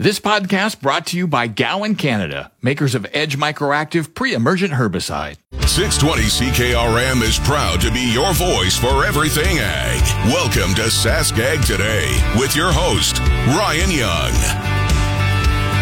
This podcast brought to you by Gowan Canada, makers of Edge Microactive pre-emergent herbicide. 620 CKRM is proud to be your voice for everything ag. Welcome to Sask Ag Today with your host, Ryan Young.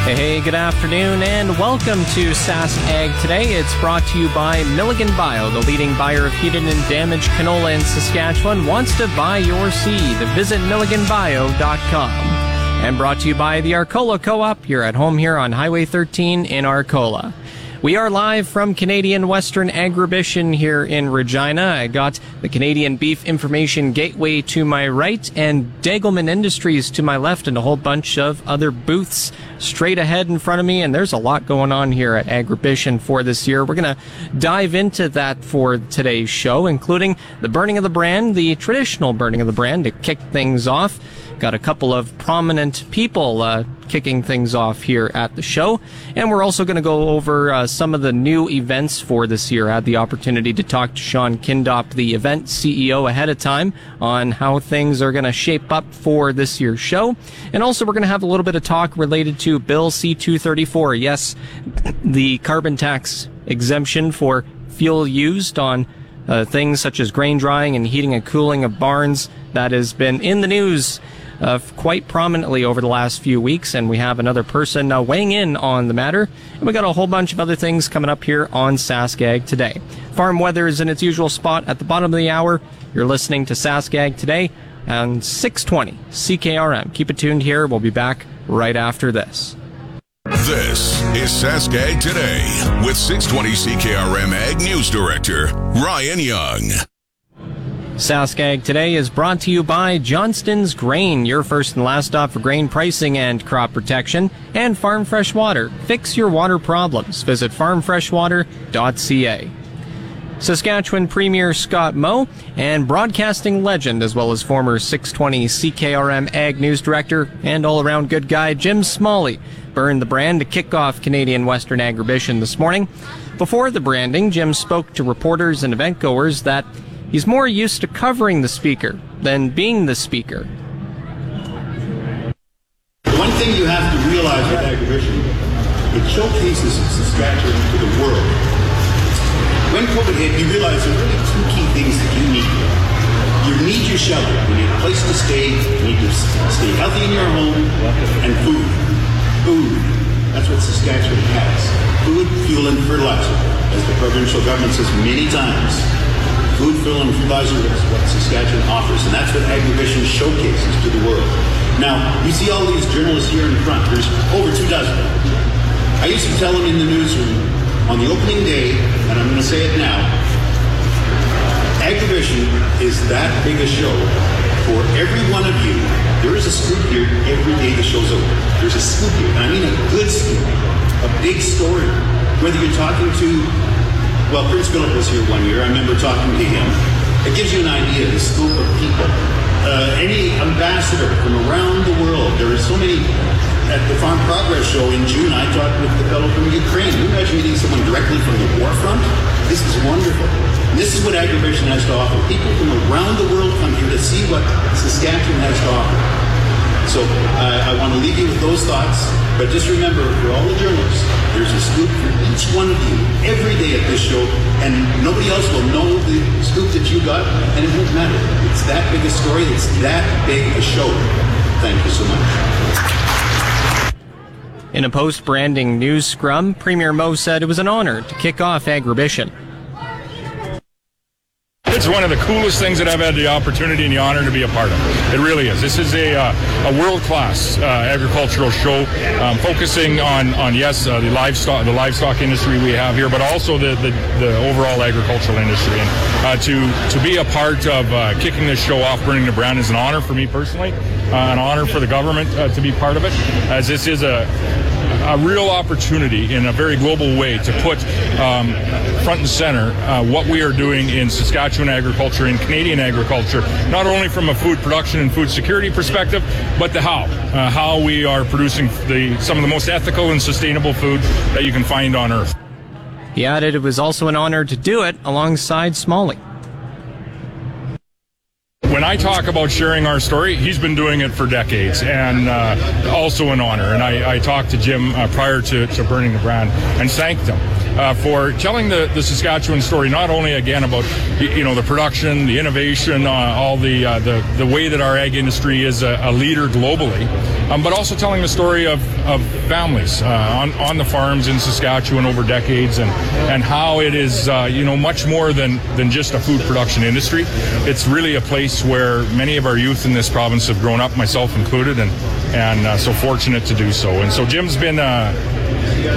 Hey, hey, good afternoon, and welcome to Sask Ag Today. It's brought to you by Milligan Bio, the leading buyer of heated and damaged canola in Saskatchewan. Wants to buy your seed. Visit milliganbio.com. And brought to you by the Arcola Co-op. You're at home here on Highway 13 in Arcola. We are live from Canadian Western Agribition here in Regina. I got the Canadian Beef Information Gateway to my right and Degelman Industries to my left and a whole bunch of other booths straight ahead in front of me. And there's a lot going on here at Agribition for this year. We're going to dive into that for today's show, including the burning of the brand, the traditional burning of the brand to kick things off. Got a couple of prominent people uh, kicking things off here at the show. And we're also going to go over uh, some of the new events for this year. I had the opportunity to talk to Shaun Kindopp, the event CEO, ahead of time on how things are going to shape up for this year's show. And also, we're going to have a little bit of talk related to Bill C 234. Yes, the carbon tax exemption for fuel used on uh, things such as grain drying and heating and cooling of barns that has been in the news uh, quite prominently over the last few weeks, and we have another person uh, weighing in on the matter. And we got a whole bunch of other things coming up here on Saskag today. Farm weather is in its usual spot at the bottom of the hour. You're listening to Saskag today on 620 CKRM. Keep it tuned here. We'll be back right after this. This is Saskag Today with 620 CKRM Ag News Director Ryan Young. Saskag today is brought to you by Johnston's Grain, your first and last stop for grain pricing and crop protection, and Farm Fresh Water. Fix your water problems. Visit farmfreshwater.ca. Saskatchewan Premier Scott Moe and broadcasting legend, as well as former 620 CKRM Ag News Director and all around good guy Jim Smalley, burned the brand to kick off Canadian Western Agribition this morning. Before the branding, Jim spoke to reporters and event goers that He's more used to covering the speaker than being the speaker. One thing you have to realize with Agribition, it showcases Saskatchewan to the world. When COVID hit, you realize there are really two key things that you need. You need your shelter, you need a place to stay, you need to stay healthy in your home, and food. Food. That's what Saskatchewan has. Food, fuel, and fertilizer, as the provincial government says many times. Food, film is what Saskatchewan offers, and that's what Agribition showcases to the world. Now, you see all these journalists here in front. There's over two dozen. I used to tell them in the newsroom on the opening day, and I'm going to say it now, Agribition is that big a show for every one of you. There is a scoop here every day the show's over. There's a scoop here, and I mean a good scoop, a big story. Whether you're talking to well, Prince Philip was here one year. I remember talking to him. It gives you an idea of the scope of people. Uh, any ambassador from around the world. There are so many. At the Farm Progress Show in June, I talked with the fellow from Ukraine. Can you imagine meeting someone directly from the war front? This is wonderful. And this is what Agribition has to offer. People from around the world come here to see what Saskatchewan has to offer. So uh, I want to leave you with those thoughts. But just remember, for all the journalists, there's a scoop for each one of you every day at this show, and nobody else will know the scoop that you got, and it won't matter. It's that big a story. It's that big a show. Thank you so much. In a post branding news scrum, Premier Moe said it was an honor to kick off Agribition. It's one of the coolest things that I've had the opportunity and the honor to be a part of. It really is. This is a, uh, a world-class uh, agricultural show, um, focusing on, on yes, uh, the livestock the livestock industry we have here, but also the, the, the overall agricultural industry. And uh, to to be a part of uh, kicking this show off, burning the brand, is an honor for me personally, an honor for the government to be part of it, as this is a a real opportunity in a very global way to put um, front and center uh, what we are doing in Saskatchewan agriculture, in Canadian agriculture, not only from a food production and food security perspective, but the how. Uh, how we are producing the, some of the most ethical and sustainable food that you can find on Earth. He added it was also an honor to do it alongside Smalley. When I talk about sharing our story, he's been doing it for decades and uh, also an honor. And I, I talked to Jim uh, prior to, to burning the brand and thanked him uh, for telling the, the Saskatchewan story, not only again about you know the production, the innovation, uh, all the, uh, the the way that our ag industry is a, a leader globally, um, but also telling the story of, of families uh, on, on the farms in Saskatchewan over decades and, and how it is uh, you know much more than, than just a food production industry. It's really a place where many of our youth in this province have grown up, myself included, and and uh, so fortunate to do so. And so Jim's been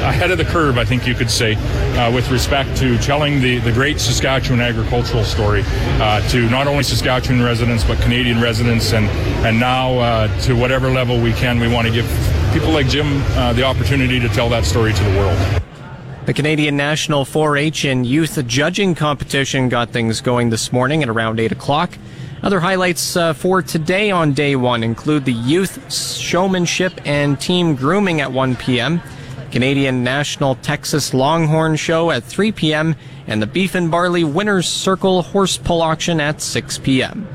ahead of the curve, I think you could say, uh, with respect to telling the, the great Saskatchewan agricultural story uh, to not only Saskatchewan residents but Canadian residents, and and now uh, to whatever level we can, we want to give people like Jim uh, the opportunity to tell that story to the world. The Canadian National 4-H and Youth Judging Competition got things going this morning at around 8 o'clock. Other highlights uh, for today on day one include the youth showmanship and team grooming at 1 p.m. Canadian National Texas Longhorn Show at 3 p.m., and the Beef and Barley Winners Circle Horse Pull Auction at 6 p.m.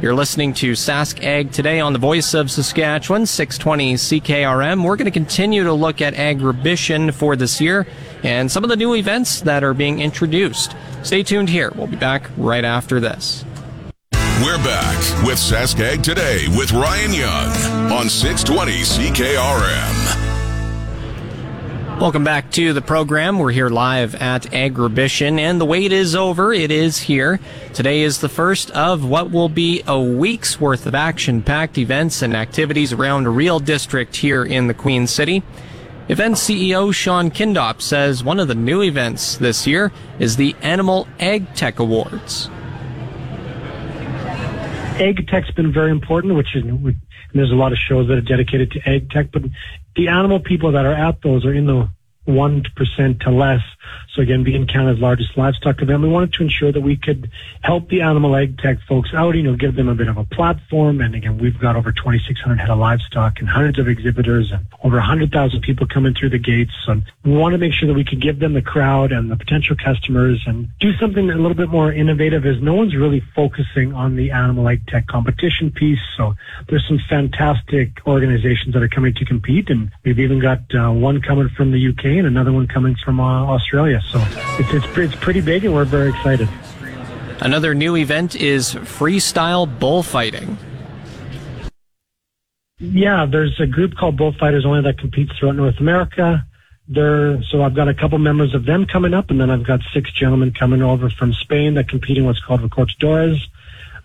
You're listening to Sask Ag today on the Voice of Saskatchewan, 620 CKRM. We're going to continue to look at agribition for this year and some of the new events that are being introduced. Stay tuned here. We'll be back right after this. We're back with Sask Ag today with Ryan Young on 620 CKRM. Welcome back to the program. We're here live at Agribition, and the wait is over. It is here. Today is the first of what will be a week's worth of action packed events and activities around a real district here in the Queen City. Event CEO Shaun Kindopp says one of the new events this year is the Animal Ag Tech Awards. Ag Tech's been very important, which is there's a lot of shows that are dedicated to ag tech, but the animal people that are at those are in the 1% to less. So again, being Canada's largest livestock event, we wanted to ensure that we could help the animal ag tech folks out, you know, give them a bit of a platform. And again, we've got over 2,600 head of livestock and hundreds of exhibitors and over 100,000 people coming through the gates. So we want to make sure that we could give them the crowd and the potential customers and do something a little bit more innovative as no one's really focusing on the animal ag tech competition piece. So there's some fantastic organizations that are coming to compete and we've even got uh, one coming from the UK and another one coming from uh, Australia. So it's, it's, it's pretty big and we're very excited. Another new event is freestyle bullfighting. Yeah, there's a group called Bullfighters Only that competes throughout North America. There, so I've got a couple members of them coming up, and then I've got six gentlemen coming over from Spain that compete in what's called Recortadores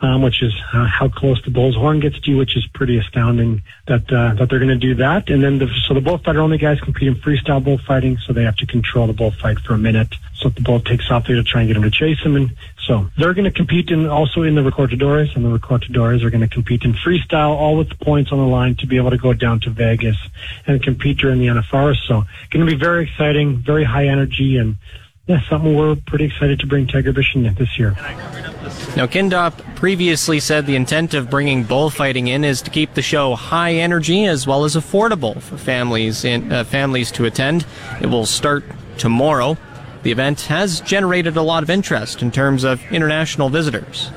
um, which is uh, how close the bull's horn gets to you, which is pretty astounding that uh, that they're going to do that. And then the, so the bullfighter only guys compete in freestyle bullfighting, so they have to control the bullfight for a minute. So if the bull takes off, they to try and get him to chase him. And so they're going to compete in also in the Recortadores, and the Recortadores are going to compete in freestyle, all with the points on the line to be able to go down to Vegas and compete during the NFR. So going to be very exciting, very high energy, and yeah, something we're pretty excited to bring to Agribition this year. Now, Kindopp previously said the intent of bringing bullfighting in is to keep the show high energy as well as affordable for families in, uh, families to attend. It will start tomorrow. The event has generated a lot of interest in terms of international visitors.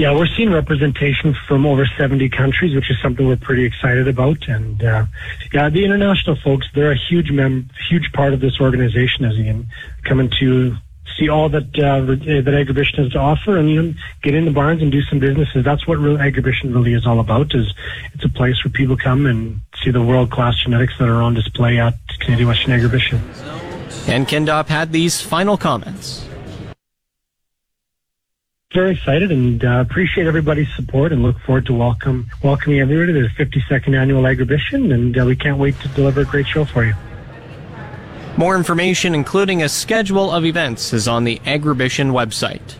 Yeah, we're seeing representation from over 70 countries, which is something we're pretty excited about. And uh, yeah, the international folks, they're a huge mem- huge part of this organization as in coming to see all that uh, that Agribition has to offer, and you know, get in the barns and do some businesses. That's what real Agribition really is all about. Is it's a place where people come and see the world class genetics that are on display at Canadian Western Agribition. And Kindopp had these final comments. Very excited and uh, appreciate everybody's support and look forward to welcome welcoming everybody to the 52nd annual Agribition, and uh, we can't wait to deliver a great show for you. More information, including a schedule of events, is on the Agribition website.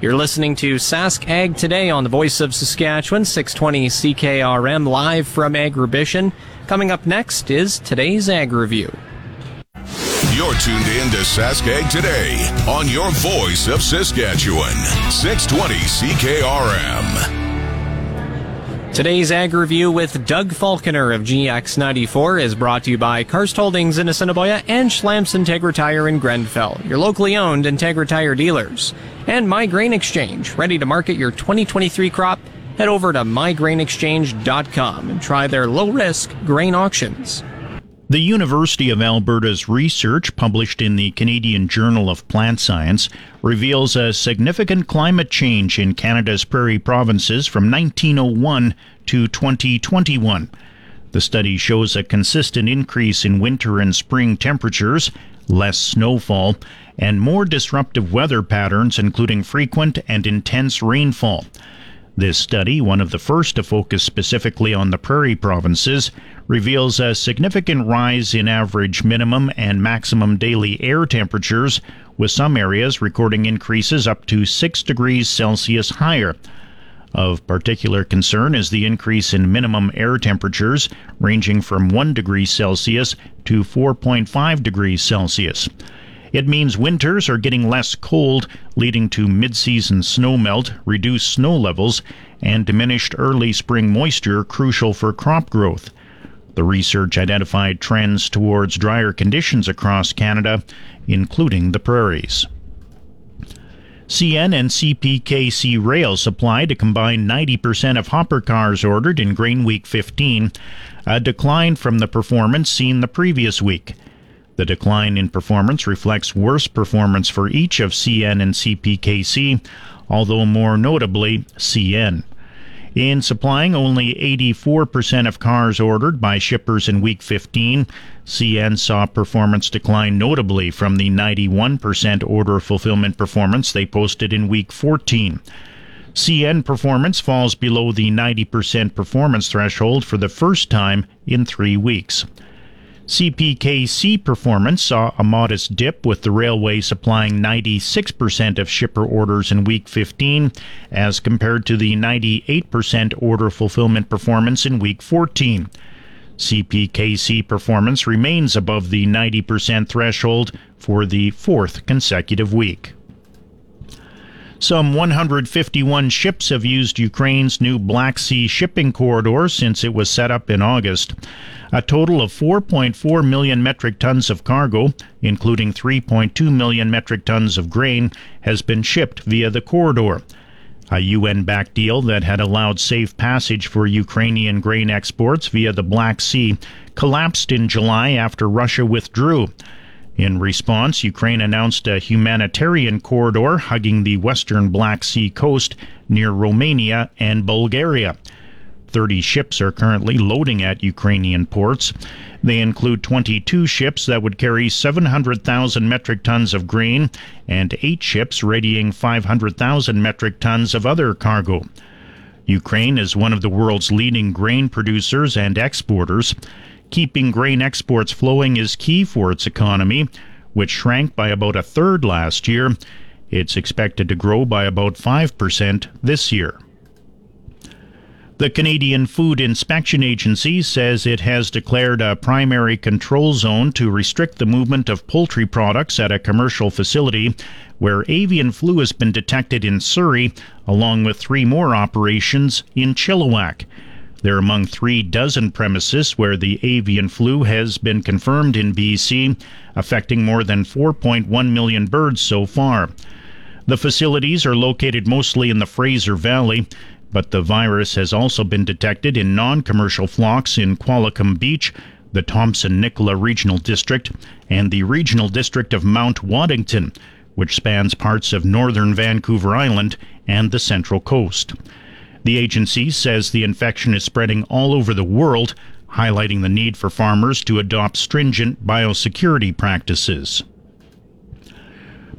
You're listening to Sask Ag today on the Voice of Saskatchewan, 620 CKRM, live from Agribition. Coming up next is today's Ag Review. You're tuned in to Sask Ag today on your Voice of Saskatchewan, 620 CKRM. Today's Ag Review with Doug Falconer of GX94 is brought to you by Karst Holdings in Assiniboia and Schlamps Integra Tire in Grenfell, your locally owned Integra Tire dealers. And My Grain Exchange, ready to market your 2023 crop? Head over to mygrainexchange.com and try their low risk grain auctions. The University of Alberta's research, published in the Canadian Journal of Plant Science, reveals a significant climate change in Canada's prairie provinces from 1901 to 2021. The study shows a consistent increase in winter and spring temperatures, less snowfall, and more disruptive weather patterns, including frequent and intense rainfall. This study, one of the first to focus specifically on the prairie provinces, reveals a significant rise in average minimum and maximum daily air temperatures, with some areas recording increases up to 6 degrees Celsius higher. Of particular concern is the increase in minimum air temperatures, ranging from 1 degree Celsius to 4.5 degrees Celsius. It means winters are getting less cold, leading to mid-season snowmelt, reduced snow levels, and diminished early spring moisture crucial for crop growth. The research identified trends towards drier conditions across Canada, including the prairies. CN and CPKC Rail supply to combine 90% of hopper cars ordered in Grain Week 15, a decline from the performance seen the previous week. The decline in performance reflects worse performance for each of CN and CPKC, although more notably CN. In supplying only 84% of cars ordered by shippers in week 15, CN saw performance decline notably from the 91% order fulfillment performance they posted in week 14. CN performance falls below the 90% performance threshold for the first time in three weeks. CPKC performance saw a modest dip with the railway supplying 96% of shipper orders in week 15 as compared to the 98% order fulfillment performance in week 14. CPKC performance remains above the 90% threshold for the fourth consecutive week. Some 151 ships have used Ukraine's new Black Sea shipping corridor since it was set up in August. A total of 4.4 million metric tons of cargo, including 3.2 million metric tons of grain, has been shipped via the corridor. A UN backed deal that had allowed safe passage for Ukrainian grain exports via the Black Sea collapsed in July after Russia withdrew. In response, Ukraine announced a humanitarian corridor hugging the western Black Sea coast near Romania and Bulgaria. 30 ships are currently loading at Ukrainian ports. They include 22 ships that would carry 700,000 metric tons of grain and 8 ships readying 500,000 metric tons of other cargo. Ukraine is one of the world's leading grain producers and exporters. Keeping grain exports flowing is key for its economy, which shrank by about a third last year. It's expected to grow by about 5% this year. The Canadian Food Inspection Agency says it has declared a primary control zone to restrict the movement of poultry products at a commercial facility where avian flu has been detected in Surrey, along with three more operations in Chilliwack. They're among three dozen premises where the avian flu has been confirmed in BC, affecting more than 4.1 million birds so far. The facilities are located mostly in the Fraser Valley, but the virus has also been detected in non commercial flocks in Qualicum Beach, the Thompson Nicola Regional District, and the Regional District of Mount Waddington, which spans parts of northern Vancouver Island and the Central Coast. The agency says the infection is spreading all over the world, highlighting the need for farmers to adopt stringent biosecurity practices.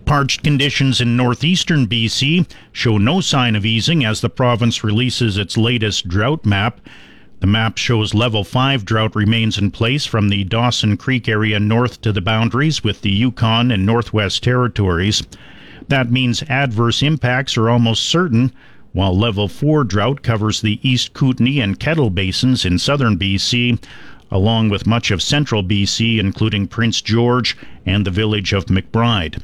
Parched conditions in northeastern BC show no sign of easing as the province releases its latest drought map. The map shows level 5 drought remains in place from the Dawson Creek area north to the boundaries with the Yukon and Northwest Territories. That means adverse impacts are almost certain, while level 4 drought covers the East Kootenay and Kettle basins in southern BC, along with much of central BC, including Prince George and the village of McBride.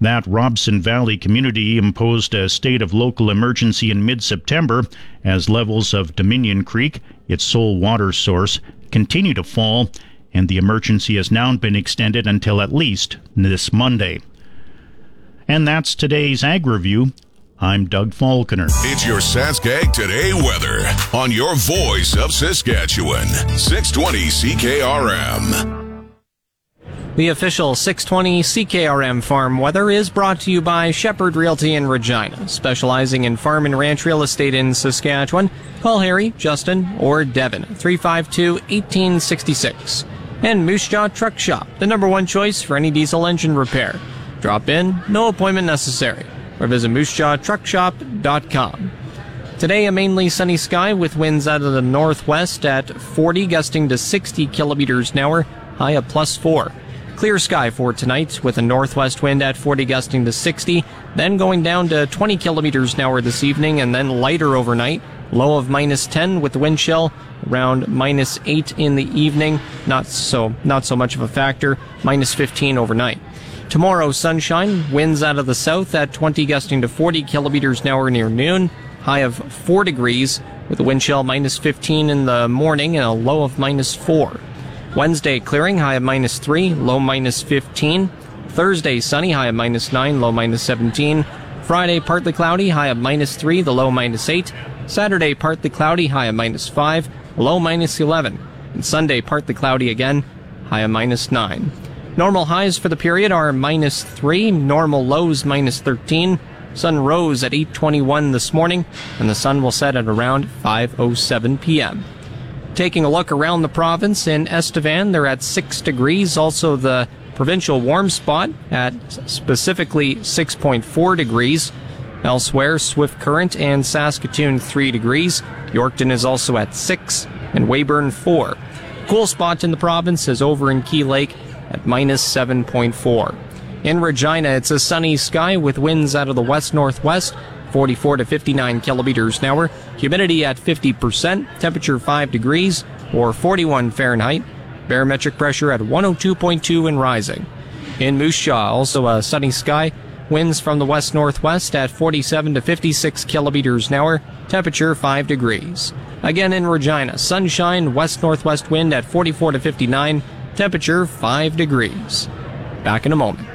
That Robson Valley community imposed a state of local emergency in mid September as levels of Dominion Creek, its sole water source, continue to fall, and the emergency has now been extended until at least this Monday. And that's today's Ag Review. I'm Doug Falconer. It's your Saskag Today weather on your voice of Saskatchewan. 620 CKRM. The official 620 CKRM farm weather is brought to you by Shepherd Realty in Regina, specializing in farm and ranch real estate in Saskatchewan. Call Harry, Justin, or Devin, 352 1866. And Moose Jaw Truck Shop, the number one choice for any diesel engine repair. Drop in, no appointment necessary, or visit moosejawtruckshop.com. Today, a mainly sunny sky with winds out of the northwest at 40, gusting to 60 kilometers an hour, high of plus 4. Clear sky for tonight with a northwest wind at 40 gusting to 60, then going down to 20 kilometers an hour this evening and then lighter overnight. Low of minus 10 with the wind chill around minus 8 in the evening. Not so, not so much of a factor. Minus 15 overnight. Tomorrow, sunshine, winds out of the south at 20 gusting to 40 kilometers an hour near noon. High of 4 degrees with a wind chill minus 15 in the morning and a low of minus 4. Wednesday clearing, high of minus 3, low minus 15. Thursday sunny, high of minus 9, low minus 17. Friday partly cloudy, high of minus 3, the low minus 8. Saturday partly cloudy, high of minus 5, low minus 11. And Sunday partly cloudy again, high of minus 9. Normal highs for the period are minus 3, normal lows minus 13. Sun rose at 8:21 this morning, and the sun will set at around 5:07 p.m. Taking a look around the province in Estevan, they're at 6 degrees. Also, the provincial warm spot at specifically 6.4 degrees. Elsewhere, Swift Current and Saskatoon 3 degrees. Yorkton is also at 6 and Weyburn 4. Cool spot in the province is over in Key Lake at minus 7.4. In Regina, it's a sunny sky with winds out of the west northwest 44 to 59 kilometers an hour. Humidity at 50%, temperature 5 degrees or 41 Fahrenheit. Barometric pressure at 102.2 and rising. In Moose Jaw, also a sunny sky. Winds from the west northwest at 47 to 56 kilometers an hour. Temperature 5 degrees. Again in Regina, sunshine, west northwest wind at 44 to 59. Temperature 5 degrees. Back in a moment.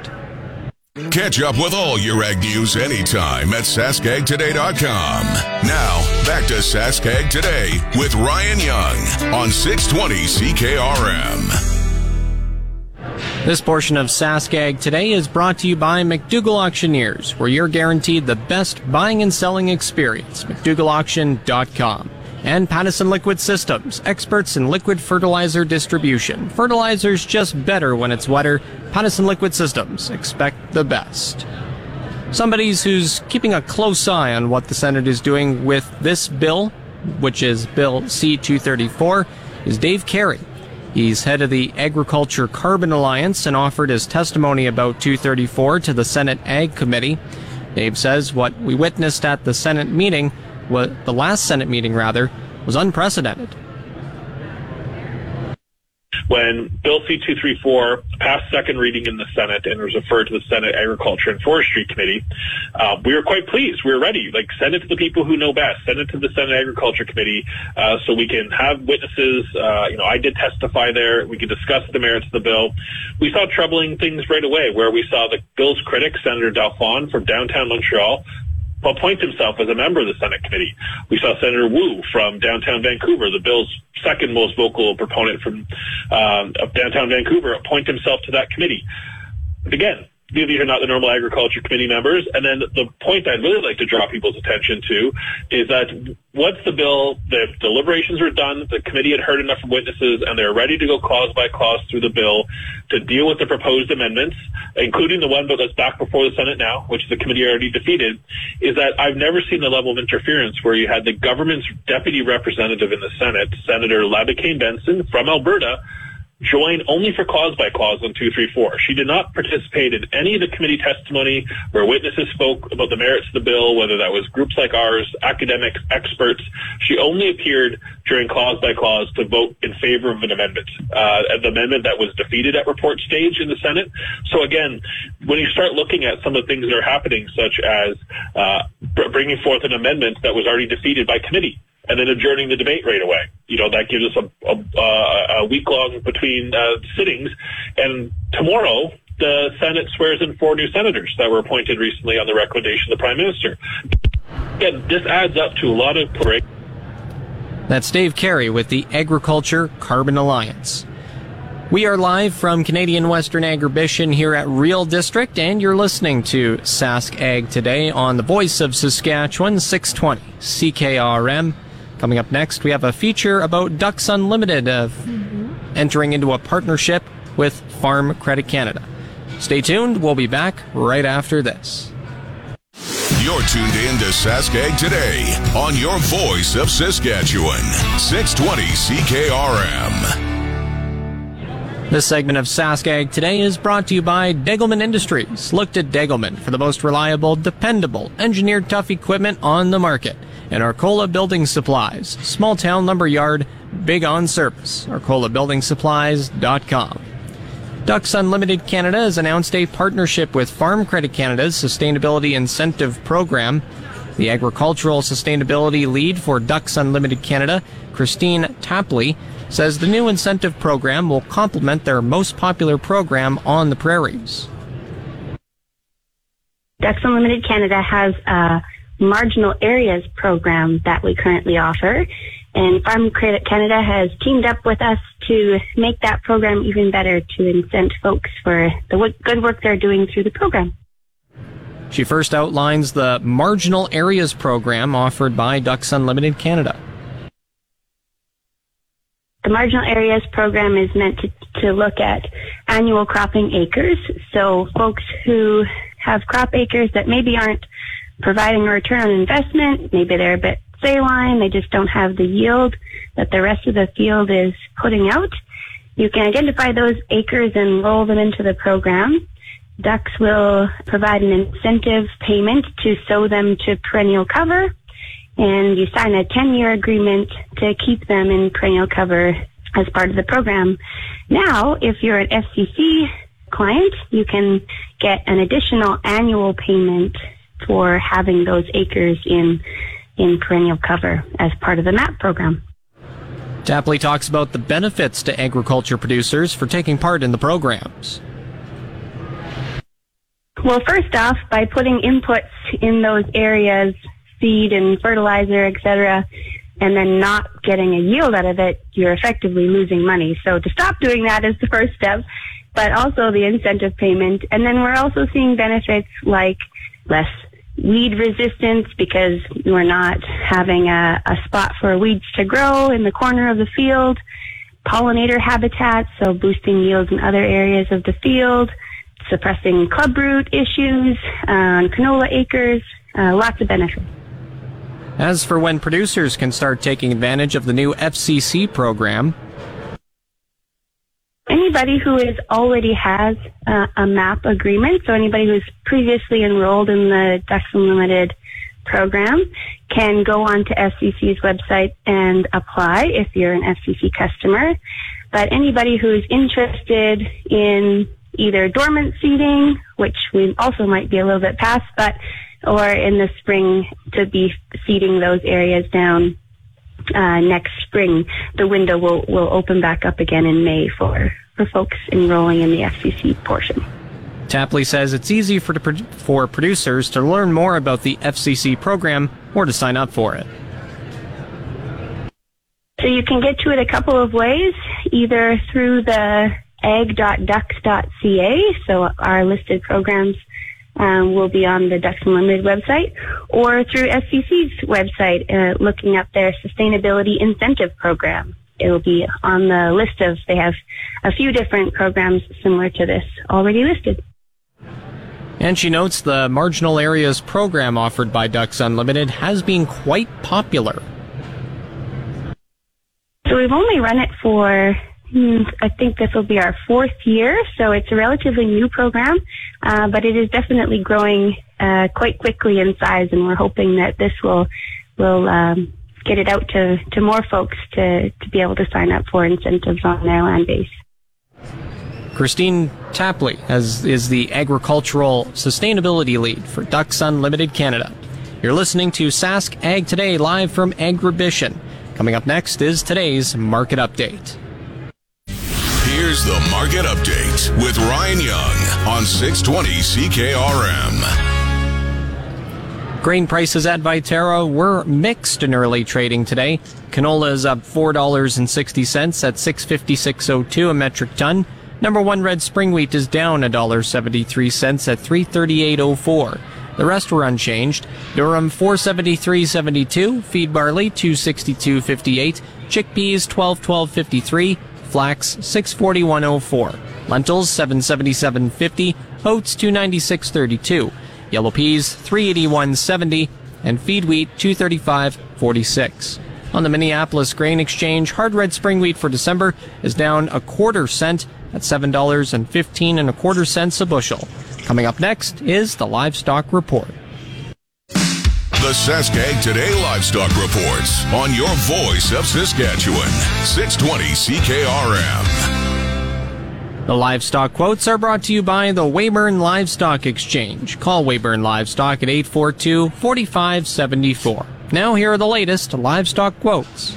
Catch up with all your ag news anytime at saskagtoday.com. Now, back to Saskag Today with Ryan Young on 620 CKRM. This portion of Saskag Today is brought to you by McDougall Auctioneers, where you're guaranteed the best buying and selling experience. McDougallAuction.com and Pattison Liquid Systems, experts in liquid fertilizer distribution. Fertilizer's just better when it's wetter. Pattison Liquid Systems, expect the best. Somebody's who's keeping a close eye on what the Senate is doing with this bill, which is Bill C-234, is Dave Carey. He's head of the Agriculture Carbon Alliance and offered his testimony about 234 to the Senate Ag Committee. Dave says what we witnessed at the Senate meeting the last Senate meeting rather was unprecedented. When Bill C-234 passed second reading in the Senate and was referred to the Senate Agriculture and Forestry Committee, uh, we were quite pleased. We were ready. Like, send it to the people who know best. Send it to the Senate Agriculture Committee uh, so we can have witnesses. Uh, you know, I did testify there. We could discuss the merits of the bill. We saw troubling things right away where we saw the bill's critic, Senator Dalphond from downtown Montreal, appoint himself as a member of the Senate committee. We saw Senator Woo from downtown Vancouver, the bill's second most vocal proponent from um, downtown Vancouver, appoint himself to that committee. Again, these are not the normal agriculture committee members. And then the point I'd really like to draw people's attention to is that once the bill, the deliberations were done, the committee had heard enough witnesses, and they're ready to go clause by clause through the bill to deal with the proposed amendments, including the one that's back before the Senate now, which the committee already defeated, is that I've never seen the level of interference where you had the government's deputy representative in the Senate, Senator LaBoucane-Benson from Alberta, join only for cause by clause on 234. She did not participate in any of the committee testimony where witnesses spoke about the merits of the bill, whether that was groups like ours, academics, experts. She only appeared during clause by clause to vote in favor of an amendment, uh, the amendment that was defeated at report stage in the Senate. So again, when you start looking at some of the things that are happening, such as uh, bringing forth an amendment that was already defeated by committee, and then adjourning the debate right away. You know, that gives us a, a, a week long between uh, sittings. And tomorrow, the Senate swears in four new senators that were appointed recently on the recommendation of the Prime Minister. Again, this adds up to a lot of. That's Dave Carey with the Agriculture Carbon Alliance. We are live from Canadian Western Agribition here at Real District, and you're listening to Sask Ag today on the Voice of Saskatchewan 620 CKRM. Coming up next, we have a feature about Ducks Unlimited of mm-hmm. entering into a partnership with Farm Credit Canada. Stay tuned. We'll be back right after this. You're tuned in to Saskag today on your voice of Saskatchewan, 620 CKRM. This segment of Saskag today is brought to you by Degelman Industries. Look to Degelman for the most reliable, dependable, engineered tough equipment on the market and Arcola Building Supplies, small town lumber yard, big on service. ArcolaBuildingSupplies.com. Ducks Unlimited Canada has announced a partnership with Farm Credit Canada's Sustainability Incentive Program. The agricultural sustainability lead for Ducks Unlimited Canada, Christine Tapley, says the new incentive program will complement their most popular program on the prairies. Ducks Unlimited Canada has a marginal areas program that we currently offer. And Farm Credit Canada has teamed up with us to make that program even better to incent folks for the good work they're doing through the program. She first outlines the Marginal Areas program offered by Ducks Unlimited Canada. The Marginal Areas program is meant to, to look at annual cropping acres. So folks who have crop acres that maybe aren't providing a return on investment. Maybe they're a bit saline. They just don't have the yield that the rest of the field is putting out. You can identify those acres and roll them into the program. Ducks will provide an incentive payment to sow them to perennial cover, and you sign a 10-year agreement to keep them in perennial cover as part of the program. Now, if you're an FCC client, you can get an additional annual payment for having those acres in in perennial cover as part of the MAP program. Tapley talks about the benefits to agriculture producers for taking part in the programs. Well, first off, by putting inputs in those areas, seed and fertilizer, etc., and then not getting a yield out of it, you're effectively losing money. So to stop doing that is the first step, but also the incentive payment. And then we're also seeing benefits like less weed resistance because we're not having a, a spot for weeds to grow in the corner of the field, pollinator habitats, so boosting yields in other areas of the field, suppressing clubroot issues on canola acres, uh, lots of benefits. As for when producers can start taking advantage of the new FCC program, anybody who is already has uh, a MAP agreement, so anybody who's previously enrolled in the Ducks Unlimited program can go on to FCC's website and apply if you're an FCC customer. But anybody who's interested in either dormant seeding, which we also might be a little bit past, but or in the spring to be seeding those areas down uh, next spring, the window will, will open back up again in May for, for folks enrolling in the FCC portion. Tapley says it's easy for, for producers to learn more about the FCC program or to sign up for it. So you can get to it a couple of ways, either through the ag.ducks.ca, so our listed programs um, will be on the Ducks Unlimited website or through FCC's website, uh, looking up their sustainability incentive program. It will be on the list of, they have a few different programs similar to this already listed. And she notes the marginal areas program offered by Ducks Unlimited has been quite popular. So we've only run it for I think this will be our fourth year, so it's a relatively new program, uh, but it is definitely growing uh, quite quickly in size, and we're hoping that this will will um, get it out to, to more folks to, to be able to sign up for incentives on their land base. Christine Tapley has, is the agricultural sustainability lead for Ducks Unlimited Canada. You're listening to Sask Ag Today live from Agribition. Coming up next is today's market update. Here's the market update with Ryan Young on 620 CKRM. Grain prices at Viterra were mixed in early trading today. Canola is up $4.60 at 656.02 a metric ton. Number one red spring wheat is down $1.73 at 338.04. The rest were unchanged. Durum 473.72, feed barley 262.58, chickpeas 1212.53, flax 641.04, lentils 777.50, oats 296.32, yellow peas 381.70, and feed wheat 235.46. On the Minneapolis Grain Exchange, hard red spring wheat for December is down a quarter cent at $7.15 and a quarter cents a bushel. Coming up next is the livestock report. The Saskag Today Livestock Reports on your voice of Saskatchewan. 620 CKRM. The livestock quotes are brought to you by the Weyburn Livestock Exchange. Call Weyburn Livestock at 842 4574. Now, here are the latest livestock quotes.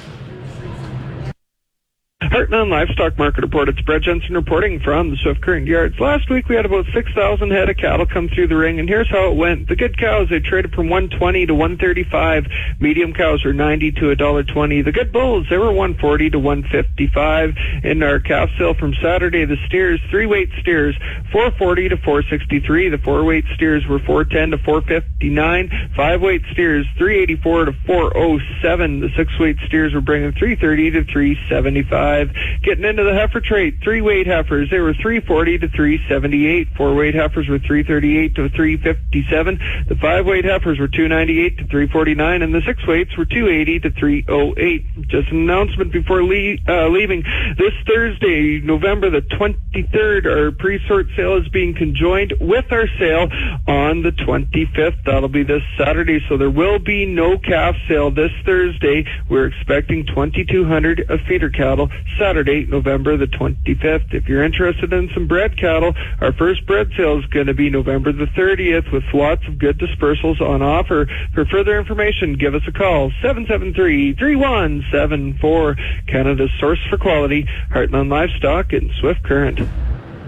Heartland Livestock Market Report. It's Brett Jensen reporting from the Swift Current Yards. Last week we had about 6,000 head of cattle come through the ring, and here's how it went. The good cows, they traded from 120 to 135. Medium cows were 90 to $1.20. The good bulls, they were 140 to 155. In our calf sale from Saturday, the steers, three weight steers, 440 to 463. The four weight steers were 410 to 459. Five weight steers, 384 to 407. The six weight steers were bringing 330 to 375. Getting into the heifer trade, three weight heifers, they were 340 to 378. Four weight heifers were 338 to 357. The five weight heifers were 298 to 349, and the six weights were 280 to 308. Just an announcement before le- uh, leaving. This Thursday, November the 23rd, our pre-sort sale is being conjoined with our sale on the 25th. That'll be this Saturday, so there will be no calf sale this Thursday. We're expecting 2,200 of feeder cattle Saturday, November the 25th. If you're interested in some bred cattle, our first bred sale is going to be November the 30th with lots of good dispersals on offer. For further information, give us a call, 773-3174. Canada's source for quality, Heartland Livestock and Swift Current.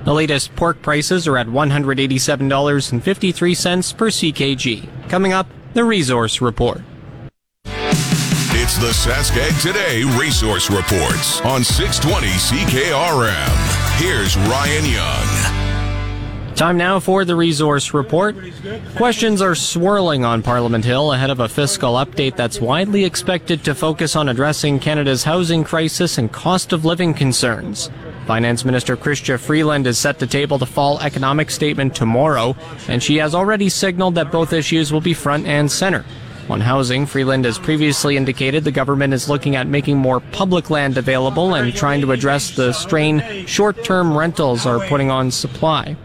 The latest pork prices are at $187.53 per CKG. Coming up, the resource report. It's the Saskag Today Resource Reports on 620 CKRM. Here's Ryan Young. Time now for the resource report. Questions are swirling on Parliament Hill ahead of a fiscal update that's widely expected to focus on addressing Canada's housing crisis and cost of living concerns. Finance Minister Chrystia Freeland is set to table the fall economic statement tomorrow, and she has already signaled that both issues will be front and center. On housing, Freeland has previously indicated the government is looking at making more public land available and trying to address the strain short-term rentals are putting on supply.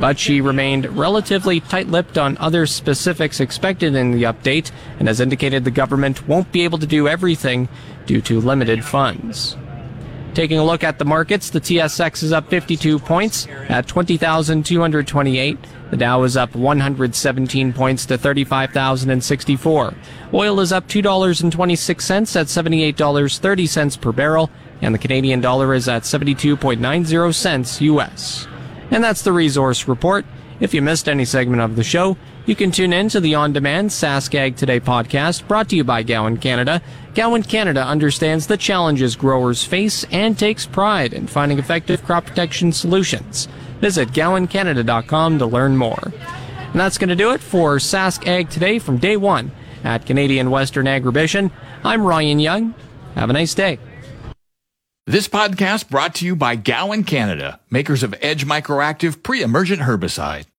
But she remained relatively tight-lipped on other specifics expected in the update and has indicated the government won't be able to do everything due to limited funds. Taking a look at the markets, the TSX is up 52 points at 20,228. The Dow is up 117 points to 35,064. Oil is up $2.26 at $78.30 per barrel, and the Canadian dollar is at 72.90 cents US. And that's the resource report. If you missed any segment of the show, you can tune in to the on-demand Saskag Today podcast brought to you by Gowan Canada. Gowan Canada understands the challenges growers face and takes pride in finding effective crop protection solutions. Visit gowancanada.com to learn more. And that's going to do it for SaskAg Today from day one at Canadian Western Agribition. I'm Ryan Young. Have a nice day. This podcast brought to you by Gowan Canada, makers of Edge Microactive pre-emergent herbicide.